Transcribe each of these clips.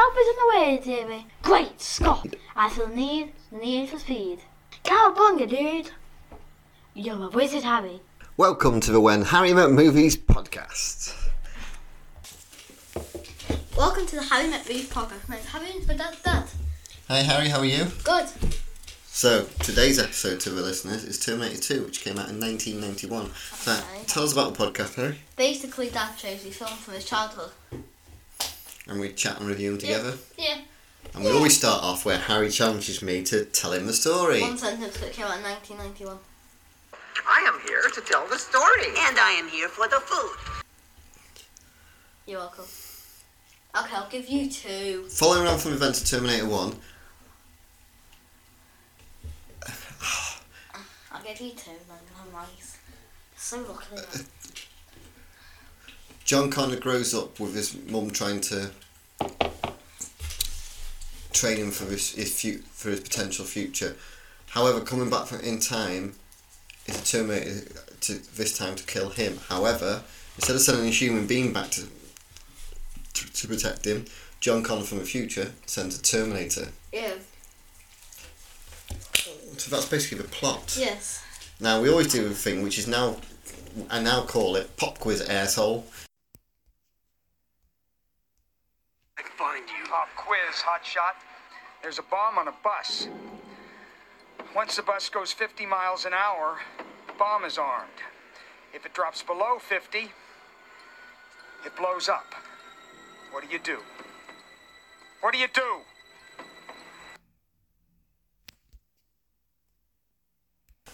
Help is on the way, Davy. Great Scott! I feel the need, the need for speed. Cowabunga, dude! You're a wizard, Harry. Welcome to the When Harry Met Movies podcast. Welcome to the Harry Met Movies podcast. My name's Harry and my dad's dad. Hi Harry, how are you? Good. So today's episode to the listeners is Terminator 2, which came out in 1991. So Okay. tell us about the podcast, Harry, Basically, dad chose me films from his childhood. And we chat and review them together. Yeah. And we always start off where Harry challenges me to tell him the story. One sentence that came out in 1991. I am here to tell the story. And I am here for the food. You're welcome. Okay, I'll give you two. Following on from events of Terminator 1, I'll give you two, then I'm nice. So lucky. Then. kind of grows up with his mum trying to train him for his, his fu- for his potential future. However, coming back from, in time is a Terminator uh, to this time to kill him. However, instead of sending a human being back to to, to protect him, John Connor from the future sends a Terminator. Yeah. So that's basically the plot. Yes. Now we always do a thing which is now I now call it pop quiz asshole. I find you. Pop quiz, hotshot. There's a bomb on a bus. Once the bus goes 50 miles an hour, the bomb is armed. If it drops below 50, it blows up. What do you do? What do you do?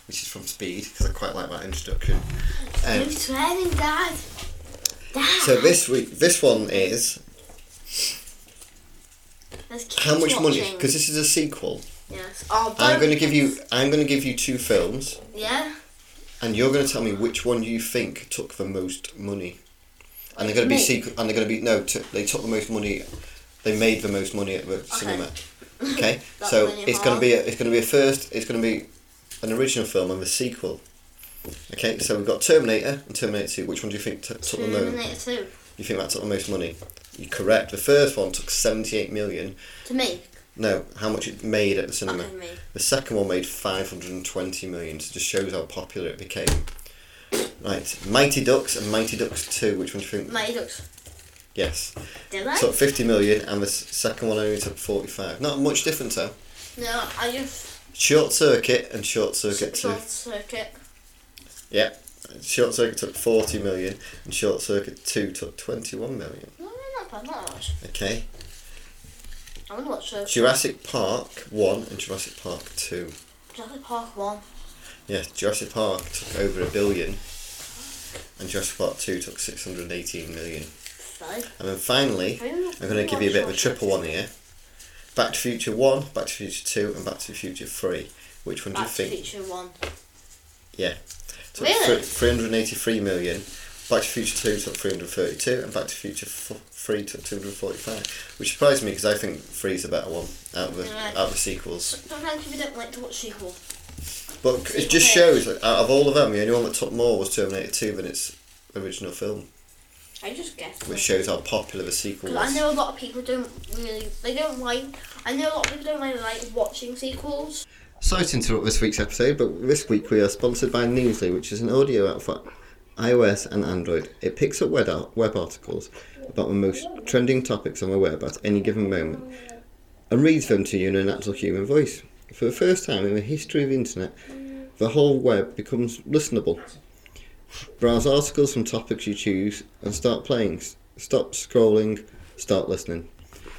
which is from Speed because I quite like that introduction. Um, Who's swearing, Dad? Dad! so this week, this one is There's kids how much money? Because this is a sequel. Yes. Oh, I'm going to give you. I'm going to give you two films, Yeah? and you're going to tell me which one you think took the most money. And they're going to be sequel. And they're going to be no. T- they took the most money. They made the most money at the cinema. Okay, so it's going to be a, it's going to be a first. It's going to be an original film and the sequel. Okay, so we've got Terminator and Terminator Two. Which one do you think t- took the most? Terminator 2. You think that took the most money? You're correct. The first one took 78 million. To me. No, how much it made at the cinema. Okay, me. The second one made 520 million, so it just shows how popular it became. Right, Mighty Ducks and Mighty Ducks 2, which one do you think? Mighty Ducks. yes. Did I? Took 50 million, and the second one only took 45. Not much difference though. no, I just. Short Circuit and Short Circuit 2. Short circuit. Yeah. Short Circuit took 40 million, and Short Circuit 2 took 21 million. No, no, not bad, not much. Okay. I wonder what Short Jurassic Park 1 and Jurassic Park 2. Jurassic Park 1. Yeah, Jurassic Park took over a billion, and Jurassic Park 2 took 618 million. Five. And then finally, I'm going to give you a bit of a triple one here. Back to Future 1, Back to Future 2, and Back to Future 3. Which one do you think? Back to? Future 1. Yeah. Took Really? 383 million. Back to Future 2 took 332, and Back to Future f- 3 took 245. Which surprised me because I think 3 is a better one out of the, Yeah. out of the sequels. Sometimes people don't like to watch sequels. But it just shows that out of all of them, the only one that took more was Terminator 2 than its original film. I just guess. Which shows how popular the sequel Because I know a lot of people don't really. They don't like. I know a lot of people don't really like watching sequels. Sorry to interrupt this week's episode, but this week we are sponsored by Newsly, which is an audio app for iOS and Android. It picks up web, web articles about the most trending topics on the web at any given moment and reads them to you in a natural human voice. For the first time in the history of the internet, the whole web becomes listenable. Browse articles from topics you choose and start playing. Stop scrolling, start listening.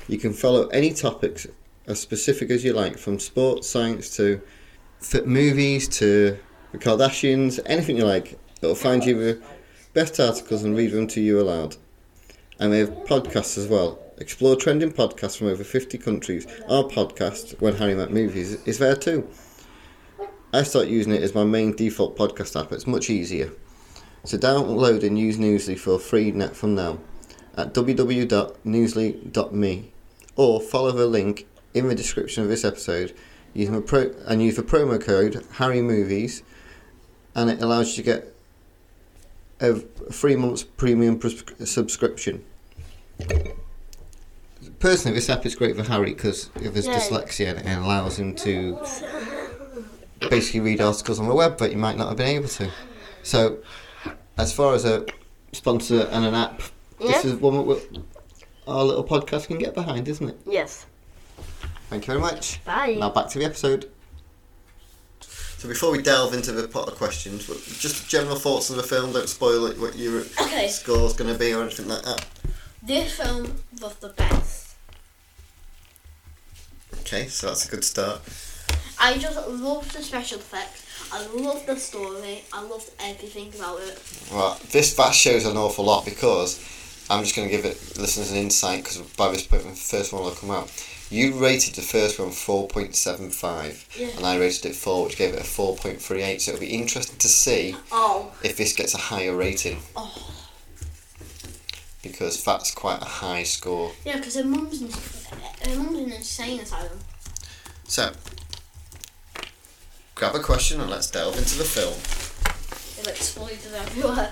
You can follow any topics as specific as you like, from sports, science to movies to the Kardashians, anything you like. It'll find you the best articles and read them to you aloud. And we have podcasts as well. Explore trending podcasts from over 50 countries. Our podcast, When Harry Met Movies, is there too. I start using it as my main default podcast app. It's much easier. So download and use Newsly for free net from now at www.newsly.me or follow the link in the description of this episode using the pro- and use the promo code Harry Movies and it allows you to get a three months premium pres- subscription. personally, this app is great for Harry because of his Yeah. dyslexia and it allows him to basically read articles on the web that he might not have been able to. So, as far as a sponsor and an app, this is one that our little podcast can get behind, isn't it? Yes. Thank you very much. Bye. Now back to the episode. So before we delve into the pot of questions, just general thoughts on the film. Don't spoil it, what your Okay. score's going to be or anything like that. This film was the best. Okay, so that's a good start. I just loved the special effects. I loved the story. I loved everything about it. Well, this that shows an awful lot because I'm just going to give it listeners an insight because by this point the first one will come out. You rated the first one 4.75 Yeah. and I rated it 4 which gave it a 4.38 so it'll be interesting to see Oh, if this gets a higher rating oh. because that's quite a high score. Yeah, because her mum's in, her mum's in an insane asylum. So, grab a question and let's delve into the film. It exploded everywhere.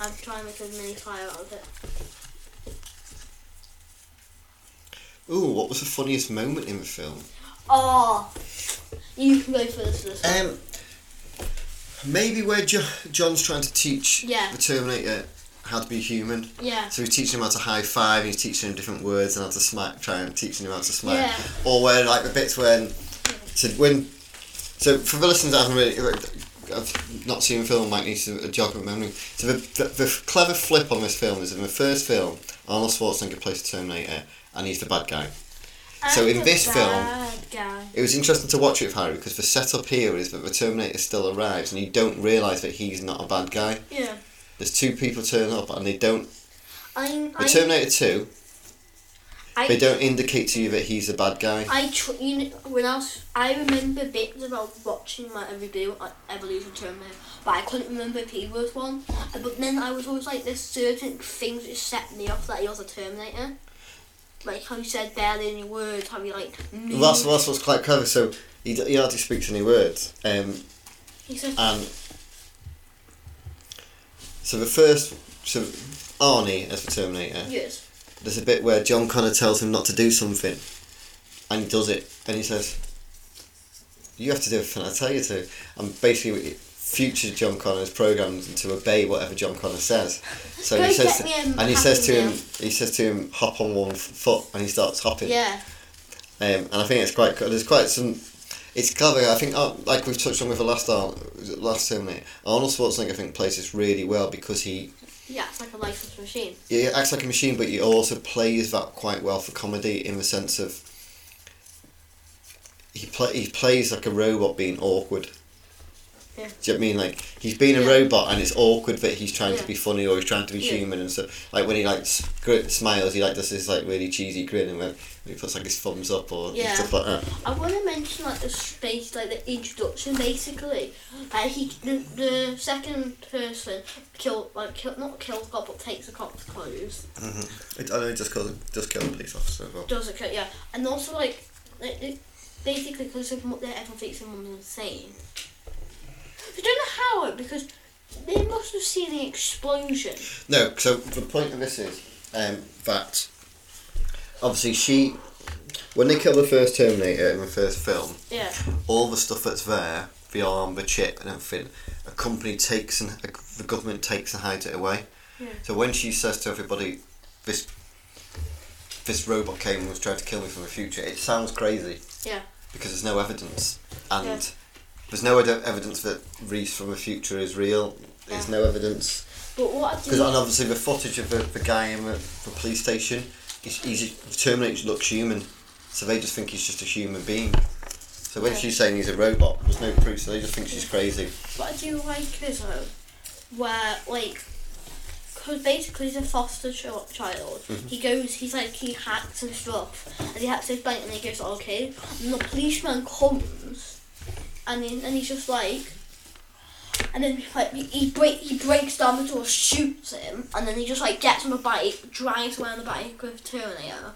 I'm trying to make as many fire out of it. Ooh, what was the funniest moment in the film? Oh, you can go first for this. Um, maybe where jo- John's trying to teach Yeah. the Terminator how to be human. yeah. So he's teaching him how to high five, he's teaching him different words and how to smack, trying teaching him how to smack. Yeah. Or where like the bits when, so when, so for the listeners that haven't really, I've not seen the film, might need to jog my memory. So the, the, the clever flip on this film is in the first film, Arnold Schwarzenegger plays the Terminator and he's the bad guy. So I'm in the this film- guy. It was interesting to watch it with Harry because the setup here is that the Terminator still arrives and you don't realise that he's not a bad guy. Yeah. There's two people turn up and they don't. I'm. The Terminator 2, I, they don't indicate to you that he's a bad guy. I tr- you know, when I was I remember bits about watching my review on Evolution Terminator, but I couldn't remember if he was one. But then I was always like, there's certain things that set me off that he was a Terminator. Like how you said barely any words, how he like moved. Well, that's, that's what's quite clever. So he, d- he hardly speaks any words. Um, he said, and so the first, so Arnie as the Terminator, yes. There's a bit where John Connor tells him not to do something, and he does it, and he says, "You have to do everything I tell you to." And basically, future John Connor is programmed to obey whatever John Connor says. So Go he says, a and he says to Happy him, he says to him, "Hop on one foot," and he starts hopping. Yeah. Um, and I think it's quite. There's quite some. It's clever. I think, uh, like we've touched on with the last Arnold, last Terminator, Arnold Schwarzenegger I think plays this really well because he Yeah, it's like a licensed machine. Yeah, he acts like a machine, but he also plays that quite well for comedy in the sense of he play he plays like a robot being awkward. Yeah. Do you know what I mean? Like he's being a Yeah. robot and it's awkward that he's trying to be funny or he's trying to be Yeah. human and so like when he like gr- smiles he like does this like really cheesy grin and when, he puts like his thumbs up or Yeah. stuff like that. I want to mention like the space, like the introduction, basically. Like he, the, the second person kill, like kill, not kills God, but takes the cop's clothes. I don't know, just cause just kill a police officer well. Does it? Yeah, and also like, like it- basically because everyone thinks mum's insane. I don't know how it because they must have seen the explosion. No, so the point of this is um, that obviously she, when they kill the first Terminator in the first film, Yeah. all the stuff that's there, the arm, the chip, and everything, a company takes and the government takes and hides it away. Yeah. So when she says to everybody, "This, this robot came and was trying to kill me from the future," it sounds crazy. Yeah. Because there's no evidence, and Yeah. There's no ed- evidence that Reese from the future is real. There's no evidence But what because and obviously the footage of the, the guy in the, the police station, he's, he's Terminator looks human, so they just think he's just a human being. So when she's saying he's a robot, there's no proof, so they just think she's crazy. what I do like is though, where like, because basically he's a foster ch- child. Mm-hmm. He goes, he's like he hacks and stuff, and he hacks his bank, and he goes okay. And the policeman comes, and he, and he's just like. And then like he break, he breaks down the door, shoots him, and then he just like gets on a bike, drives away on the bike with Terminator.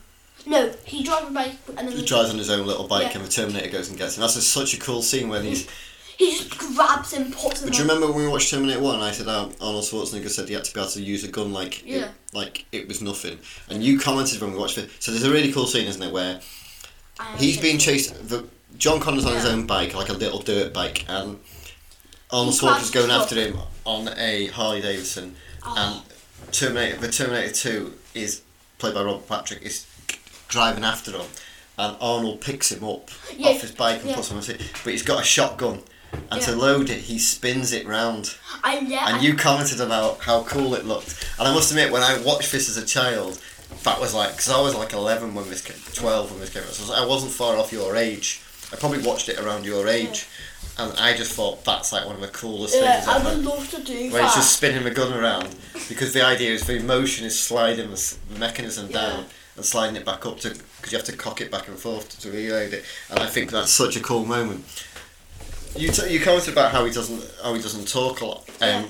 No, he drives a bike and then He drives on his own little bike, Yeah. and the Terminator goes and gets him. That's a, such a cool scene when he's He just grabs him, puts him. But do you remember when we watched Terminator One? I said um, Arnold Schwarzenegger said he had to be able to use a gun like Yeah. it, like it was nothing, and you commented when we watched it. So there's a really cool scene, isn't it, where he's being chased. The John Connor's on his Yeah. own bike, like a little dirt bike, and Arnold He crashed Schwarzenegger's going after him on a Harley Davidson, Oh. and Terminator. The Terminator Two is played by Robert Patrick. Is driving after him, and Arnold picks him up Yeah, off his bike and yeah. puts him on his seat. But he's got a shotgun, and to Yeah. load it, he spins it round. I yeah. And I- you commented about how cool it looked. And I must admit, when I watched this as a child, that was like, because I was like 11 when this came, 12 when this came out, so I wasn't far off your age. I probably watched it around your age. And I just thought that's like one of the coolest Yeah, things I ever. would love to do Where that. he's just spinning the gun around. Because the idea is the motion is sliding the mechanism Yeah. down and sliding it back up to, because you have to cock it back and forth to reload it. And I think that's such a cool moment. You, t- you commented about how he doesn't how he doesn't talk a lot. Um, Yeah.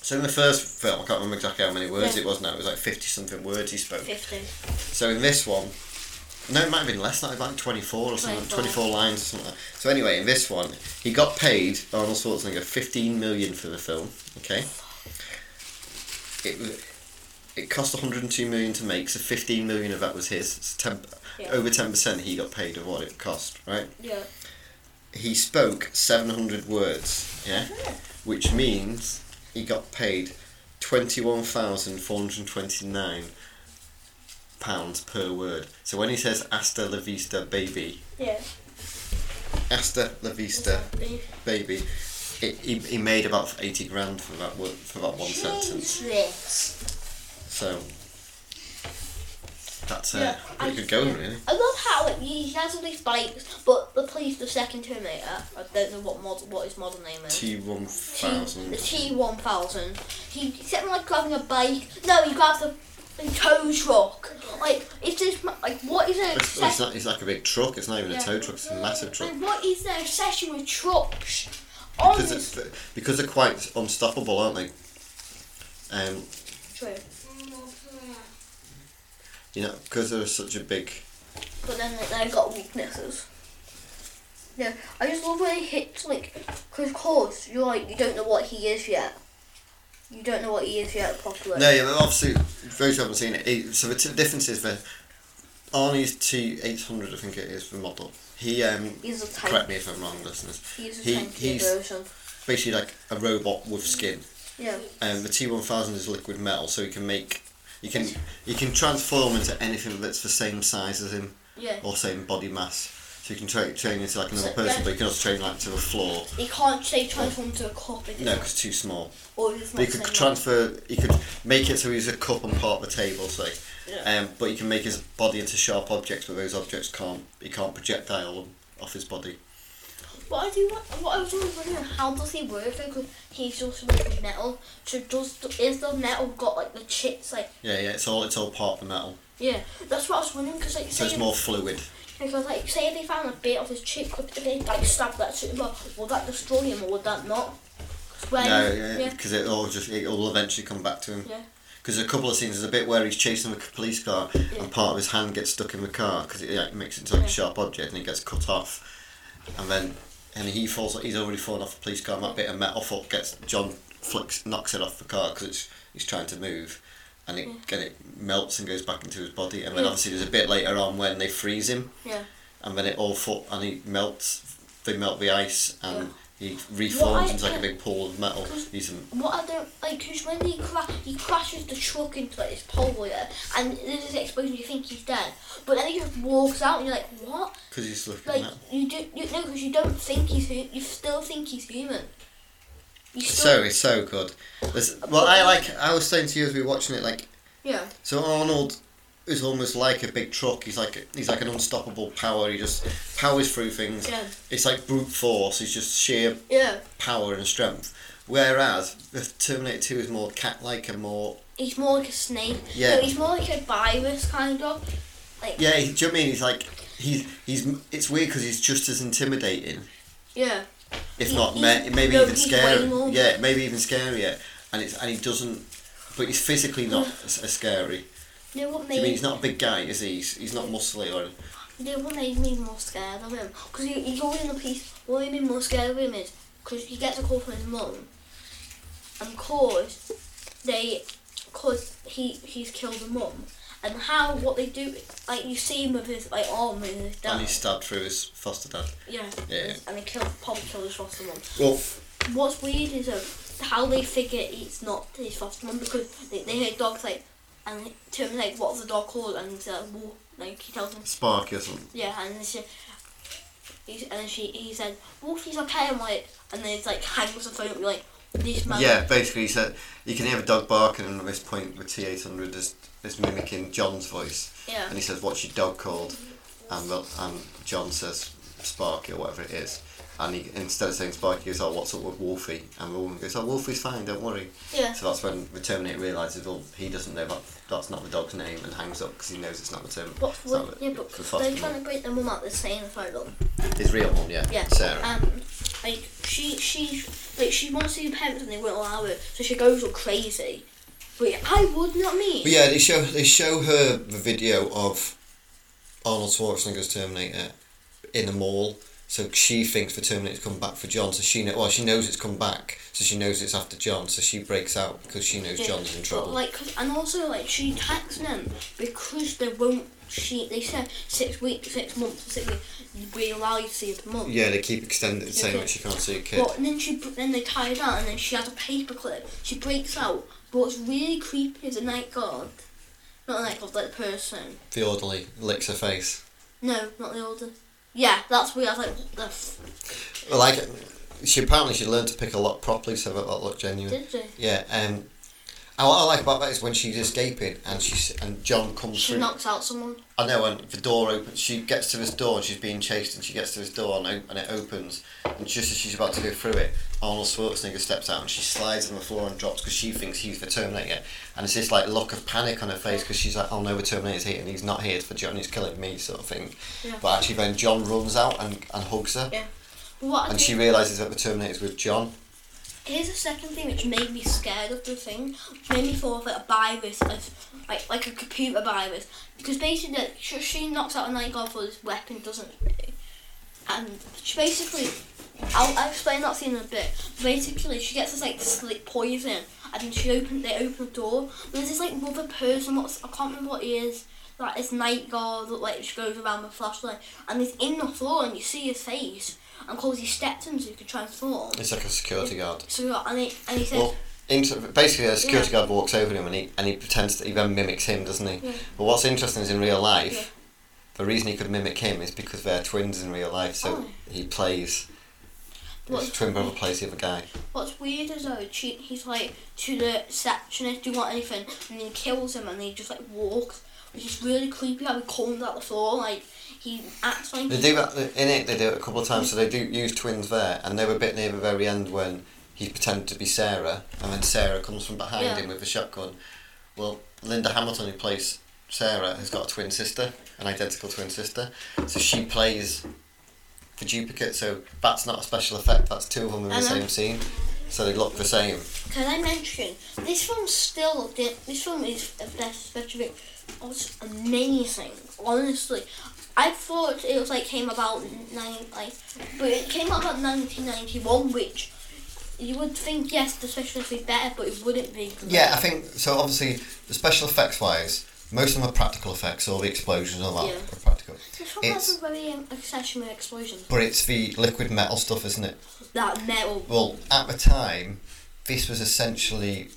So in the first film, I can't remember exactly how many words Yeah. it was now. It was like fifty something words he spoke. Fifty. So in this one, no, it might have been less. That like twenty four or something, 24. twenty four lines or something. So anyway, in this one, he got paid Arnold Schwarzenegger fifteen million for the film. Okay. It. It cost 102 million to make, so 15 million of that was his. It's 10, Yeah. Over 10% he got paid of what it cost, right? Yeah. he spoke 700 words, yeah? Which means he got paid 21,429 pounds per word. So when he says "Asta la vista baby, Yeah. hasta la vista Exactly. baby, it, he, he made about 80 grand for that word, for that one sentence. This. So that's uh, Yeah, pretty I- good going, yeah. really. I love how he has all these bikes, but the police, the second Terminator, I don't know what mod, what his model name is. T- T1000. the T one thousand. He except like grabbing a bike. No, he grabs a, a tow truck. Like it's just like what is their It's, it's, obsession? not, it's like a big truck, it's not even Yeah. a tow truck, it's a massive truck. Like what is their obsession with trucks? because it's, because they're quite unstoppable, aren't they? Um, True. you know, because they're such a big. But then like, they've got weaknesses. Yeah, I just love when he hits like, cause of course you're like you don't know what he is yet. You don't know what he is yet properly. No, yeah, but obviously, those who haven't seen it, it so the t- difference is that Arnie's T eight hundred, I think it is the model. He um, He's a tank. correct me if I'm wrong, listeners. He's a He- he's- version. Basically, like a robot with skin. Yeah. Um, the T one thousand is liquid metal, so he can make. You can you can transform into anything that's the same size as him Yeah. or same body mass. So you can tra- train into like another So, person, yeah. but you can also train like to the floor. He can't say transform into a cup. No, it? it's too small. Or he's But not you could transfer. You could make it so he's a cup and part of the table, say. Yeah. Um, but you can make his body into sharp objects, but those objects can't. He can't projectile them off his body. But I do. What I was always wondering, how does he work? Because he's just with metal. So does is the metal got like the chips? Like Yeah, yeah. It's all. It's all part of the metal. Yeah, that's what I was wondering. Because like So it's more fluid. Because like say they found a bit of his cheek, clip and they like stabbed that block, would that destroy him or would that not? when- No, yeah, yeah. because it all just it will eventually come back to him. Yeah. Because a couple of scenes, there's a bit where he's chasing a police car Yeah. and part of his hand gets stuck in the car because it like, makes it into like Yeah. a sharp object and it gets cut off, and then and he falls. He's already fallen off the police car. And that bit of metal foot gets John flicks knocks it off the car because it's he's trying to move, and it mm. and it melts and goes back into his body. And then Yeah. Mm. obviously there's a bit later on when they freeze him, Yeah. and then it all foot and he melts. They melt the ice and. Yeah. He reforms into like a big pool of metal. He's What I don't like, because when he cra- he crashes the truck into like this pole wire, and there's this explosion, you think he's dead, but then he just walks out, and you're like, what? because he's looking Like metal. you do, you know, because you don't think he's hu- you still think he's human. It's so it's so good. There's, well, I like. I was saying to you as we were watching it, like yeah, so Arnold is almost like a big truck. He's like he's like an unstoppable power. He just powers through things. yeah, It's like brute force. He's just sheer yeah. power and strength. Whereas the Terminator Two is more cat-like and more. He's more like a snake. Yeah. No, he's more like a virus kind of. Like Yeah, do you know what I mean? He's like he's he's. It's weird because he's just as intimidating, yeah. If not he- ma- maybe no, even scary. Yeah, maybe even scarier. And it's and he doesn't. But he's physically not mm. as, as scary. You know what Do made you mean he's not a big guy, is he? He's, he's not muscly or. you know what made me more scared of him? Because he, he's always in the piece. What made me more scared of him is because he gets a call from his mum, and cause they, cause he he's killed the mum, and how what they do like you see him with his like arm and his dad. And he's stabbed through his foster dad. yeah. Yeah. And they killed probably killed his foster mum. Well, What's weird is uh, how they figure it's not his foster mum because they, they hear dogs like, and Tim's like, what's the dog called? And he's like, wolf. Like he tells him, Sparky or something. yeah, and then she, he's, and then she, he said, Wolfie's okay. I'm like, and then it's like hangs on the phone up, like. Yeah, basically, he said you can hear a dog barking, and at this point, the T800 is, is mimicking John's voice. Yeah. And he says, "What's your dog called?" And the, and John says, "Sparky" or whatever it is. And he instead of saying Sparky, he goes, "Oh, what's up with Wolfie?" And the woman goes, "Oh, Wolfie's fine, don't worry." Yeah. So that's when the Terminator realizes, well, he doesn't know that that's not the dog's name, and hangs up because he knows it's not the Terminator. But it's what, not the- yeah, but they're trying to break their mum out the same asylum. His real mum, yeah. Yeah. Sarah. Um, like she she like she wants to see her parents and they won't allow it, so she goes all crazy. But I would not mean. But yeah, they show they show her the video of Arnold Schwarzenegger's Terminator in a mall. So she thinks the Terminator's come back for John. So she know, well she knows it's come back. So she knows it's after John. So she breaks out because she knows Yeah, John's in trouble. like, 'cause- and also like she attacks them because they won't. She they said six weeks, six months, six weeks. We allow you to see her month. yeah, they keep extending it, saying that she can't see a kid. But and then she then they tie her down and then she has a paper clip. She breaks out. But what's really creepy is a night guard. Not a night guard, like the person. The orderly licks her face. No, not the older. Yeah, that's weird. I was like, the f- Well, like she apparently she learned to pick a lock properly, so that that looked genuine. did she? Yeah. Um. And what I like about that is when she's escaping and she's and John comes through. She through. knocks out someone. I know, and the door opens. She gets to this door, and she's being chased, and she gets to this door, and, and it opens. And just as she's about to go through it, Arnold Schwarzenegger steps out, and she slides on the floor and drops because she thinks he's the Terminator. And it's this like look of panic on her face because she's like, "Oh no, the Terminator's here, and he's not here for John. He's killing me," sort of thing. Yeah. But actually, then John runs out and, and hugs her, Yeah. What and she realizes that the Terminator's with John. Here's a second thing which made me scared of the thing, which made me thought of a virus, like like a computer virus, because basically she, knocks out a night guard for this weapon, doesn't she? And she basically, I'll, I'll explain that scene in a bit. Basically, she gets this like slick poison, and then she open they open the door. And there's this like other person, what's I can't remember what he is. Like this night guard that like just goes around with flashlight, and he's in the floor, and you see his face. And he stepped in, so he could transform. It's like a security guard. So and he and he says, Well, into, basically, a security Yeah. guard walks over to him and he and he pretends that he then mimics him, doesn't he? Yeah. But what's interesting is in real life, Yeah. the reason he could mimic him is because they're twins in real life. So Oh. he plays. What- His twin brother plays the other guy. What's weird is though, she, he's like to the receptionist, do you want anything? And then he kills him and he just like walks, which is really creepy how he comes out the floor, like he acts like They do that in it. They do it a couple of times. So they do use twins there, and they were a bit near the very end when he pretended to be Sarah, and then Sarah comes from behind Yeah. him with a shotgun. Well, Linda Hamilton, who plays Sarah, has got a twin sister, an identical twin sister. So she plays the duplicate. So that's not a special effect. That's two of them in the know. same scene. So they look the same. Can I mention this film still this film is the best special was amazing. Honestly, I thought it was like came about nine like, but it came out about nineteen ninety one, which you would think yes the special effects would be better, but it wouldn't be. Yeah, I think so. Obviously, the special effects wise, most of them are practical effects. All the explosions, all that Yeah. are practical. This film It's- has a very um, obsession with explosions. But it's the liquid metal stuff, isn't it? That metal. Well, at the time, this was essentially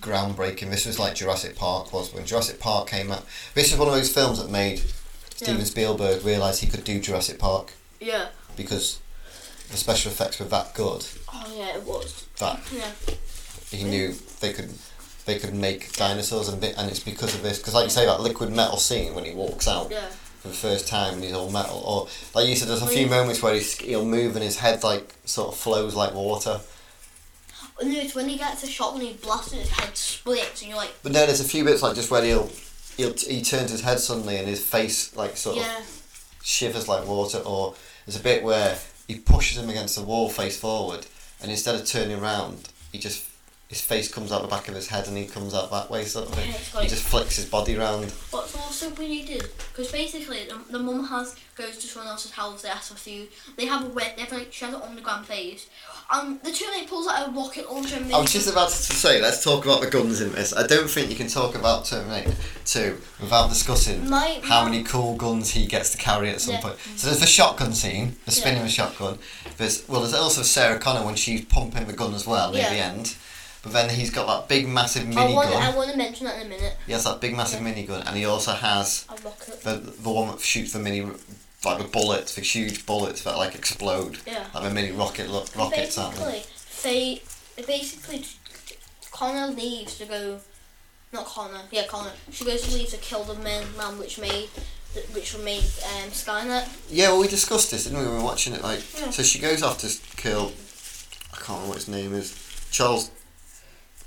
groundbreaking. This was like Jurassic Park was when Jurassic Park came out. This is one of those films that made Steven Yeah. Spielberg realised he could do Jurassic Park Yeah. because the special effects were that good Oh yeah, it was. that Yeah. he knew they could they could make dinosaurs and bit, and it's because of this because like you say that liquid metal scene when he walks out Yeah. for the first time and he's all metal or like you said there's a Oh, few moments where he's, he'll move and his head like sort of flows like water And it's when he gets a shot when he blasts and his head splits and you're like, But no, there's a few bits like just where he'll, he'll he turns his head suddenly and his face like sort yeah. of shivers like water. Or there's a bit where he pushes him against the wall face forward, and instead of turning around, he just his face comes out the back of his head and he comes out that way sort of thing. Yeah, he just flicks his body round. What's also so weird because basically the, the mum has goes to someone else's house. They ask for food. They have a wet. They have like she has an underground phase. Um, the two Terminator pulls out a rocket launcher. I was just about to say, let's talk about the guns in this. I don't think you can talk about Terminator 2 without discussing My- how many cool guns he gets to carry at some Yeah. point. So there's the shotgun scene, the spinning Yeah. the shotgun. There's well, there's also Sarah Connor when she's pumping the gun as well near the end. But then he's got that big massive I want. I want to mention that in a minute. He has that big massive minigun, and he also has A rocket. the the one that shoots the mini like the bullets, the huge bullets that like explode, Yeah. like the mini rocket lo- rockets. basically, they basically Connor leaves to go. Not Connor. Yeah, Connor. She goes to leave to kill the men man which made which made um, Skynet. Yeah, well, we discussed this, didn't we? We were watching it. Like, Yeah. so she goes off to kill. I can't remember what his name is. Charles.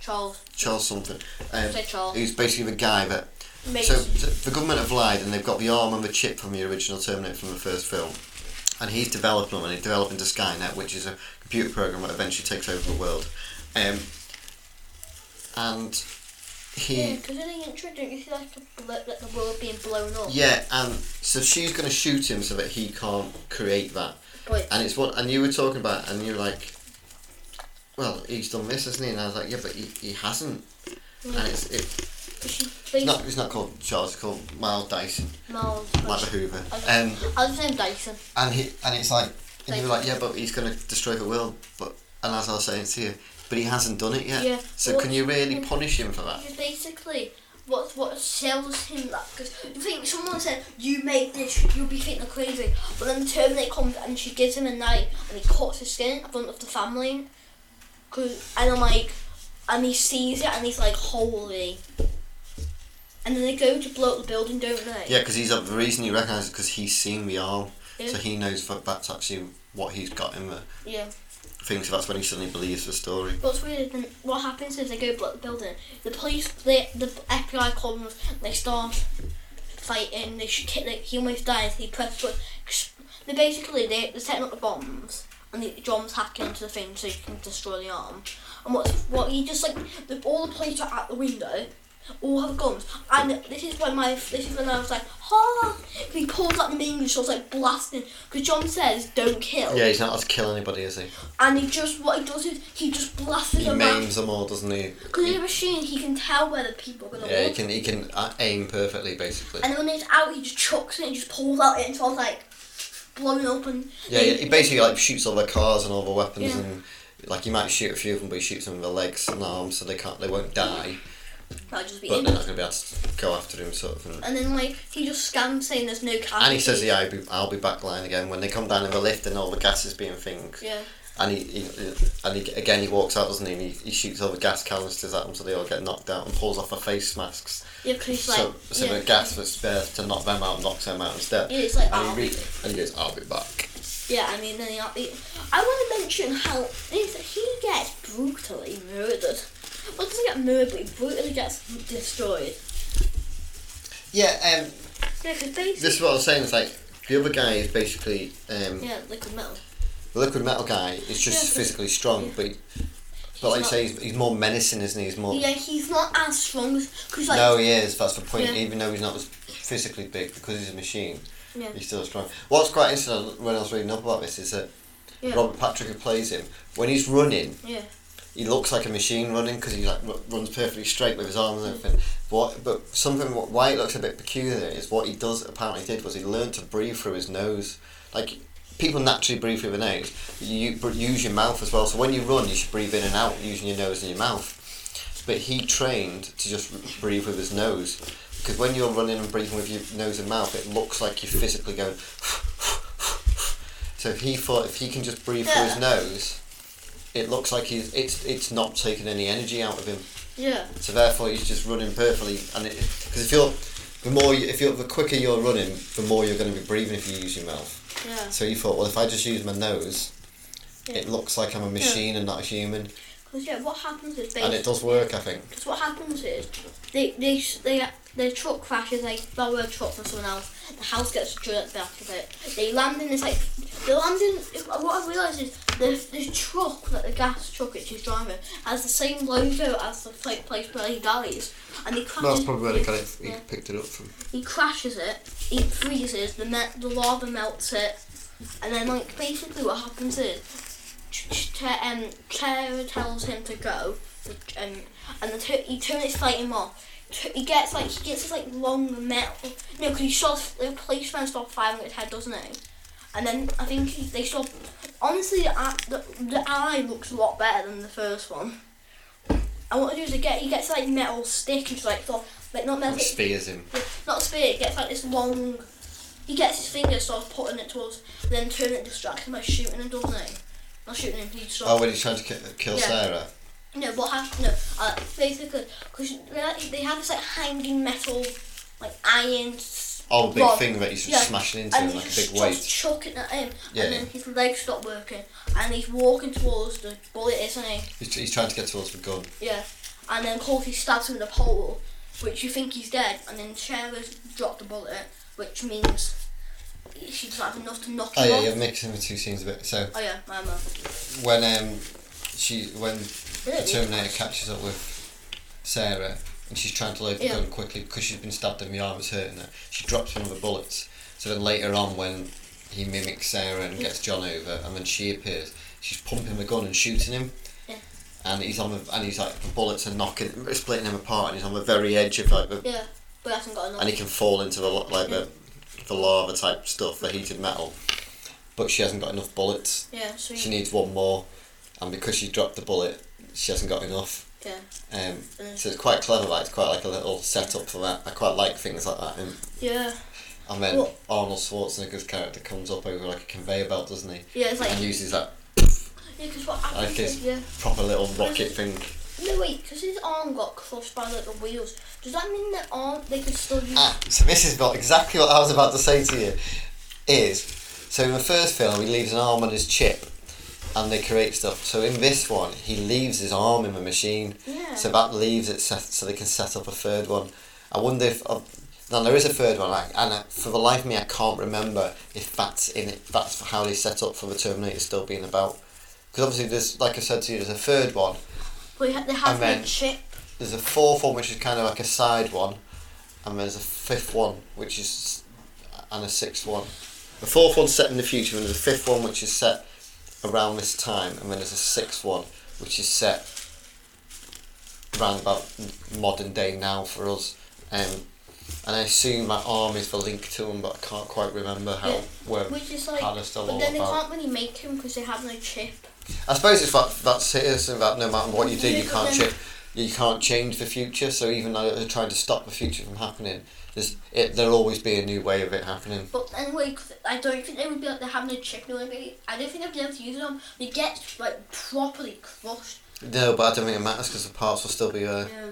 Charles. Charles something. Um, Say Charles. Who's basically the guy that. So th- the government have lied, and they've got the arm and the chip from the original Terminator from the first film, and he's developing them, and he's developing the Skynet, which is a computer program that eventually takes over the world. Um, and he. Yeah, because in the intro, don't you see like, a blo- like the world being blown up? Yeah, and so she's going to shoot him so that he can't create that. But And it's what, and you were talking about, and you're like, well, he's done this, hasn't he? And I was like, yeah, but he, he hasn't. And it's, it, it's not, it's not called Charles, it's called Miles Dyson, Miles. like the Hoover. I Um, I was saying Dyson. and he, and it's like, and you were like, yeah, but he's going to destroy the world. But, and as I was saying to you, but he hasn't done it yet. Yeah, So well, can you really punish him for that? Basically, what what sells him that? Because you think someone said you made this, you'll be thinking crazy. But then the Terminator comes and she gives him a knife and he cuts his skin in front of the family. Cause and I'm like, and he sees it and he's like, holy. And then they go to blow up the building, don't they? Yeah, because he's the reason he recognises because he's seen the arm, Yeah. so he knows that that's actually what he's got in there. Yeah. thing. So that's when he suddenly believes the story. What's weird, then what happens is they go blow up the building. The police, they, the FBI comes, they start fighting. They should kill. Like, he almost dies. He pressed but they basically they they're setting up the bombs, and the John's hacking into the thing so he can destroy the arm. And what's what he just like the, all the police are at the window. All have guns, and this is when my this is when I was like, ha! He pulls out the main gun, starts like blasting. Because John says, "Don't kill," Yeah, he's not allowed to kill anybody, is he? and he just what he does is he just blasts He them maims them all, doesn't he? because in a machine, he can tell where the people are gonna Yeah, he can he can uh, aim perfectly, basically. And then when it's out, he just chucks it and just pulls out it and starts like up and. Yeah, yeah, he basically like shoots all the cars and all the weapons, Yeah. and like he might shoot a few of them, but he shoots them in the legs and arms, so they can't, they won't die, That'll just be but it. they're not gonna be able to go after him, sort of. And, And then like he just scans saying there's no casualties. and he says, "Yeah, I'll be, I'll be back line again." When they come down in the lift and all the gas is being things, Yeah. and he, he and he, again he walks out, doesn't he? And he, he shoots all the gas canisters at them, so they all get knocked out, and pulls off the face masks. Yeah, because like. so, so yeah. the gas that's there to knock them out knocks them out instead. Yeah, it's like, and, "I'll he be re- and he goes, "I'll be back." Yeah, I mean, then he, he, I want to mention how he gets brutally murdered. Well, doesn't get murdered, but he brutally gets destroyed. Yeah, um, Yeah, because basically. this is what I was saying. It's like the other guy is basically um, yeah, liquid metal. the liquid metal guy is just Yeah, physically strong, yeah. but but like you say, he's, he's more menacing, isn't he? He's more. Yeah, he's not as strong as. Cause, like, no, he is. That's the point. Yeah. Even though he's not as physically big, because he's a machine, Yeah. he's still strong. What's quite interesting when I was reading up about this is that Yeah. Robert Patrick, who plays him, when he's running, Yeah. he looks like a machine running because he like ru- runs perfectly straight with his arms and everything. What, but something why it looks a bit peculiar is what he does apparently did was he learned to breathe through his nose. Like people naturally breathe through the nose, you use your mouth as well. So when you run, you should breathe in and out using your nose and your mouth. But he trained to just breathe with his nose because when you're running and breathing with your nose and mouth, it looks like you're physically going. So he thought if he can just breathe through his nose, it looks like he's it's it's not taking any energy out of him. Yeah. So therefore, he's just running perfectly. And because if you're the more you, if you're the quicker you're running, the more you're going to be breathing if you use your mouth. Yeah. So you thought, well, if I just use my nose, Yeah. it looks like I'm a machine and not a human, Because yeah, what happens is and it does work, I think. Because what happens is they they they the truck crashes, they borrow a truck from someone else. The house gets jerked back of it. They land in this like, they land in. What I've realised is the the truck that the gas truck which he's driving has the same logo as the place where he dies, and he crashes. That's probably where they got it. He Yeah. picked it up from. He crashes it. He freezes. The me- the lava melts it, and then like basically what happens is, um, Tara tells him to go, and and the t- he turns his fighting off. He gets like he gets this like long metal. No, because he starts the policeman starts firing at his head, doesn't he? And then I think they stop. Honestly, the, eye- the the eye looks a lot better than the first one. And what I do is get he gets like metal stick and like sort of- like not metal spears him. not spear, it gets like this long. He gets his finger, starts putting it towards, then turn it distract him by shooting him, doesn't he? Not shooting him, he starts. Oh, when he's trying to ki- kill Yeah. Sarah. No, what happened? No, uh, basically, because they, have this like hanging metal, like iron. Oh, big rod. thing that he's Yeah. smashing into and him like a big weight. chucking it in, Yeah. and then his legs stop working, and he's walking towards the bullet, isn't he? He's, he's trying to get towards the gun. Yeah. And then Corky stabs him with a pole, which you think he's dead, and then Sarah's dropped the bullet, which means she doesn't have enough to knock Oh him yeah, off. Oh yeah, you're mixing the two scenes a bit. So Oh yeah, I know. when um she when the Terminator catches up with Sarah and she's trying to load the Yeah. gun quickly because she's been stabbed in the arm, it's hurting her. She drops one of the bullets. So then later on, when he mimics Sarah and gets John over, and then she appears, she's pumping the gun and shooting him. Yeah. And he's on the and he's like the bullets are knocking, splitting him apart, and he's on the very edge of like the, Yeah, but hasn't got enough. and he can fall into the like the the lava type stuff, the heated metal. But she hasn't got enough bullets. yeah, so She needs one more, and because she dropped the bullet, she hasn't got enough. yeah, Um, so it's quite clever. Like it's quite like a little setup for that. I quite like things like that. And, yeah, and then Well- Arnold Schwarzenegger's character comes up over like a conveyor belt, doesn't he? yeah. It's like and uses that yeah, because what like happens his is yeah. proper little rocket thing. No wait, because his arm got crushed by like the wheels. Does that mean that arm they could still use? Ah, so this is what exactly what I was about to say to you. Is so in the first film he leaves an arm on his chip, and they create stuff. So in this one he leaves his arm in the machine. Yeah. So that leaves it set, so they can set up a third one. I wonder if uh, now there is a third one, like, and uh, for the life of me I can't remember if that's in it. That's how they set up for the Terminator still being about. Because obviously there's, like I said to you, there's a third one. But they have and a chip. There's a fourth one which is kind of like a side one, and there's a fifth one which is, and a sixth one. The fourth one's set in the future, and there's a fifth one which is set around this time, and then there's a sixth one which is set around about modern day now for us. Um, and I assume that arm is the link to them, but I can't quite remember how Yeah. where Which is like, they're but then they about. can't really make him because they have no chip. I suppose it's that that's it, isn't that no matter what you do, you can't change. You can't change the future. So even though they're trying to stop the future from happening, there's it. There'll always be a new way of it happening. But anyway, 'cause I don't think they would be like they have no chip. They would be, I don't think they'd be able to use them. They get like properly crushed. No, but I don't think it matters because the parts will still be there. Yeah.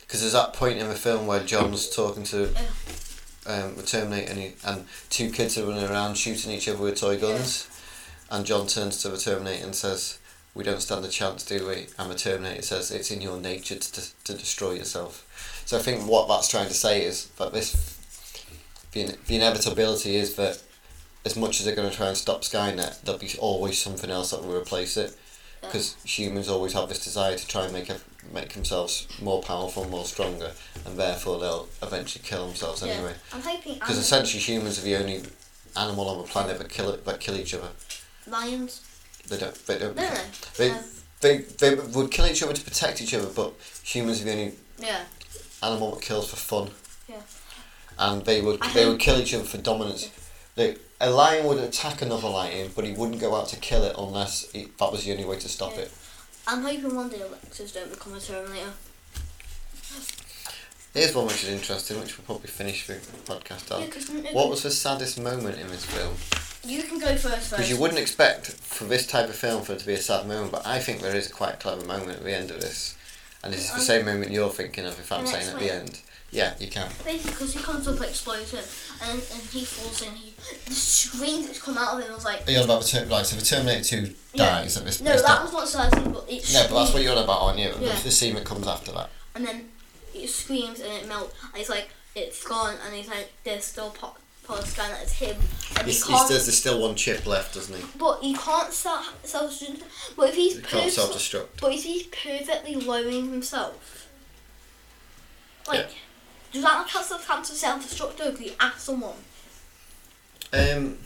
Because there's that point in the film where John's talking to Yeah. um, the Terminator and, he, and two kids are running around shooting each other with toy guns, and John turns to the Terminator and says, "We don't stand a chance, do we?" And the Terminator says, "It's in your nature to, to destroy yourself." So I think what that's trying to say is that this the, the inevitability is that as much as they're going to try and stop Skynet, there'll be always something else that will replace it. Because humans always have this desire to try and make a, make themselves more powerful, more stronger, and therefore they'll eventually kill themselves Yeah. anyway. I'm hoping Because essentially humans are the only animal on the planet that kill that kill each other. lions. They don't. They don't. No, no. They, they, they would kill each other to protect each other, but humans are the only yeah. Animal that kills for fun. Yeah. And they would I they would kill each other for dominance. They, a lion would attack another lion, but he wouldn't go out to kill it unless he, that was the only way to stop Yeah. it. I'm hoping one day Alexas don't become a Terminator. Here's one which is interesting, which we'll probably finish the podcast on. Yeah, What was the saddest moment in this film? You can go first. Because you wouldn't expect for this type of film for it to be a sad moment, but I think there is quite a clever moment at the end of this. And this is the same moment you're thinking of, if I'm saying at the end. Yeah, you can. Basically, because he comes up, explodes him, and, and he falls in. He the screams that come out of him was like. Are you on about the like, so the Terminator 2 Yeah. dies at this No, that was not sad, but it's. No, but that's what you're on about, aren't you? Yeah. The scene that comes after that. And then he screams and it melts. And he's like, it's gone. And he's like, there's still part, part of the sky that is him. And He, he says there's still one chip left, doesn't he? but he can't self self But if he's He can't self-destruct. But if he's perfectly lowering himself, like, Yeah. does that not count as cancer self destruct if you ask someone? Um,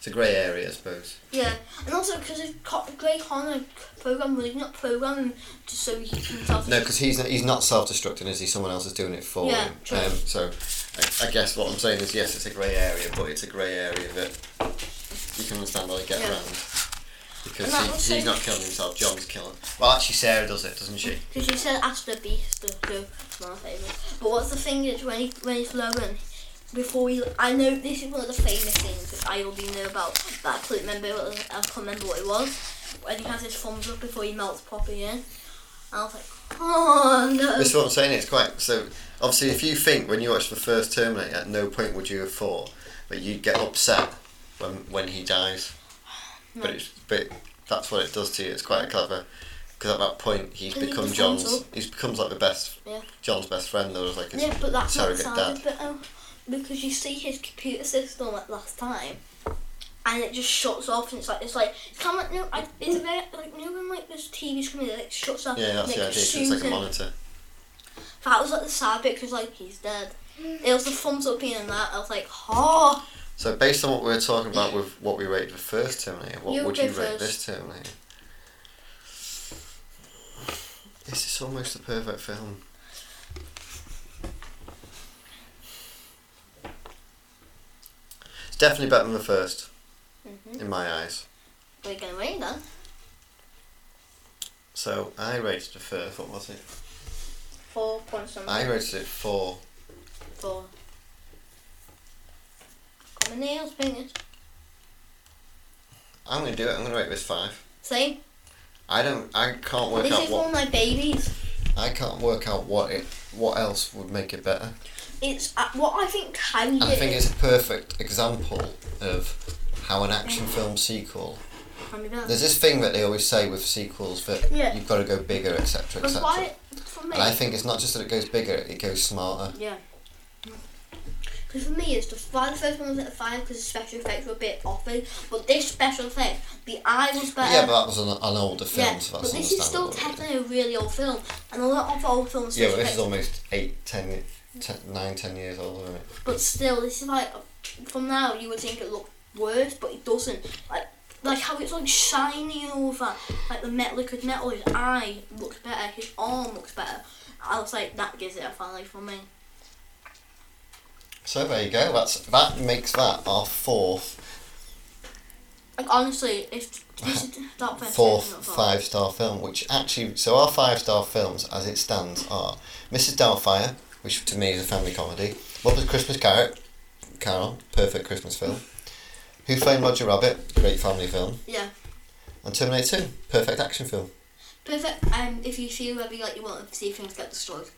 it's a grey area, I suppose. Yeah, and also because Grey Connor program, well, he's not programming just so he can self No, because he's not, he's not self-destructing, is he? Someone else is doing it for Yeah, him. true. Um, so, I, I guess what I'm saying is, yes, it's a grey area, but it's a grey area that you can understand how they get Yeah. around. Because he, he's not killing himself, John's killing. Well, actually, Sarah does it, doesn't she? Because she said the beast to do my favourite. But what's the thing is when he when he's lowering, before he I know this is one of the famous things that I already know about, but I couldn't remember what I can't remember what it was. When he has his thumbs up before he melts properly in. I was like, oh no. This is what I'm saying. It's quite so. Obviously, if you think when you watch the first Terminator, at no point would you have thought that you'd get upset when when he dies. But it's but that's what it does to you. It's quite clever because at that point he's he become just John's. He's becomes like the best. Yeah. John's best friend. Or like his Yeah, but that's not surrogate sounded dad. better oh. Because you see his computer system like last time, and it just shuts off. And it's like it's like of like no, I, it's a very like you know when like this TV screen it like shuts off. Yeah, that's and the it idea. it's like a monitor. That was like the sad bit because like he's dead. It was the thumbs up being in that. I was like, oh, So based on what we were talking about with what we rated the first Terminator, what You would you rate first. this Terminator? This is almost a perfect film. Definitely better than the 1st Mm-hmm. in my eyes. we're gonna wait then. So I rated the first. What was it? Four points on I rated it four. four. Got my nails painted. I'm gonna do it. I'm gonna rate this five. Same. I don't. I can't work This out is one what. of my babies. I can't work out what it. What else would make it better? It's uh, what I think carried I it. think it's a perfect example of how an action film sequel. Hand me down. There's this thing that they always say with sequels that Yeah. you've got to go bigger, etc., etc. why, for me, And I think it's not just that it goes bigger; it goes smarter. yeah. Because for me, it's the why the first one was at five because the special effects were a bit offy, but this special effect, the eye was better. Yeah, but that was an, an older film, Yeah, so but this is still technically a really old film, and a lot of old films. Yeah, but this is almost eight, ten, ten, nine, ten years old, isn't it? But still, this is like from now you would think it looked worse, but it doesn't. Like like how it's like shiny and all that. Like the metal liquid metal, his eye looks better, his arm looks better. I was like that gives it a finally for me. So there you go. That's that makes that our fourth, Like honestly, if this is that fourth five star film. Which actually, so our five star films, as it stands, are Mrs. Doubtfire, which to me is a family comedy. Muppet Christmas Carrot, Carol, perfect Christmas film. Who Framed Roger Rabbit, great family film. Yeah. And Terminator 2, perfect action film. Perfect. Um, if you feel maybe like you want to see things get destroyed.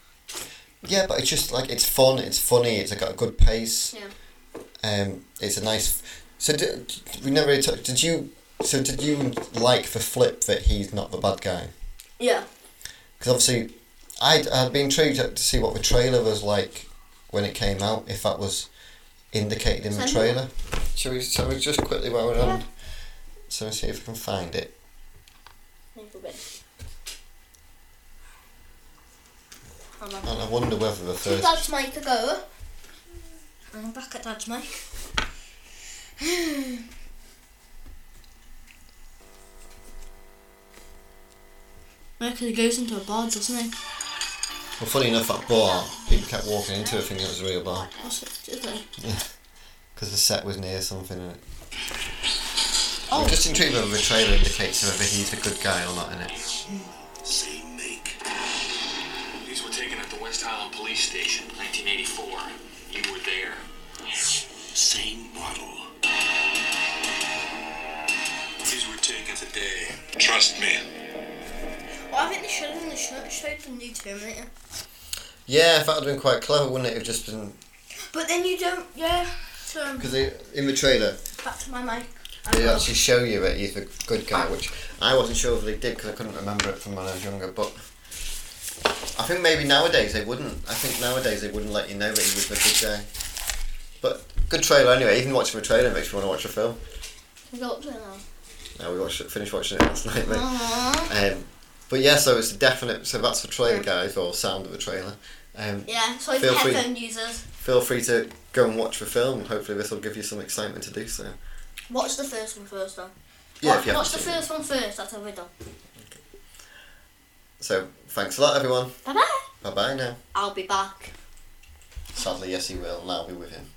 Yeah, but it's just like it's fun, it's funny, it's got a good pace. Yeah. Um, it's a nice. So did, we never really talked. Did you? So did you like the flip that he's not the bad guy? Yeah. Because obviously, I'd, I'd be intrigued to see what the trailer was like when it came out. If that was indicated in the trailer. Shall we? Shall we just quickly while we're on? So let's see if we can find it. And I wonder whether the first. Dad's mic to go. I'm back at Dad's mic. It goes into a bar, doesn't it? Well, funny enough, that bar people kept walking into it thinking it was a real bar What's it, isn't because the set was near something. In oh. it. Oh. I'm just intrigued whether the trailer indicates whether he's a good guy or not in it. Same make. These were taken at the West Highland Police Station, 1984. You were there. Same model. These were taken today. Trust me. Well, I think they should have done the show, showed the new Terminator. Yeah, if that had been quite clever, wouldn't it have just been But then you don't, yeah. So, because in the trailer back to my mic. they actually show you that he's a good guy, which I wasn't sure if they did because I couldn't remember it from when I was younger. But I think maybe nowadays they wouldn't. I think nowadays they wouldn't let you know that he was a good guy. But good trailer anyway. Even watching the trailer makes you want to watch the film. We got it now. Now we watched it, finished watching it last night, mate. Aww. Um, but yeah, so it's a definite. So that's the trailer, guys, or sound of the trailer. Um, Yeah, for Feel free. headphone users. feel free to go and watch the film. Hopefully, this will give you some excitement to do so. Watch the first one first, though. Yeah, watch, if you watch the it. first one first. That's how we're done. So thanks a lot, everyone. Bye bye. Bye bye now. I'll be back. Sadly, yes, he will, and I'll be with him.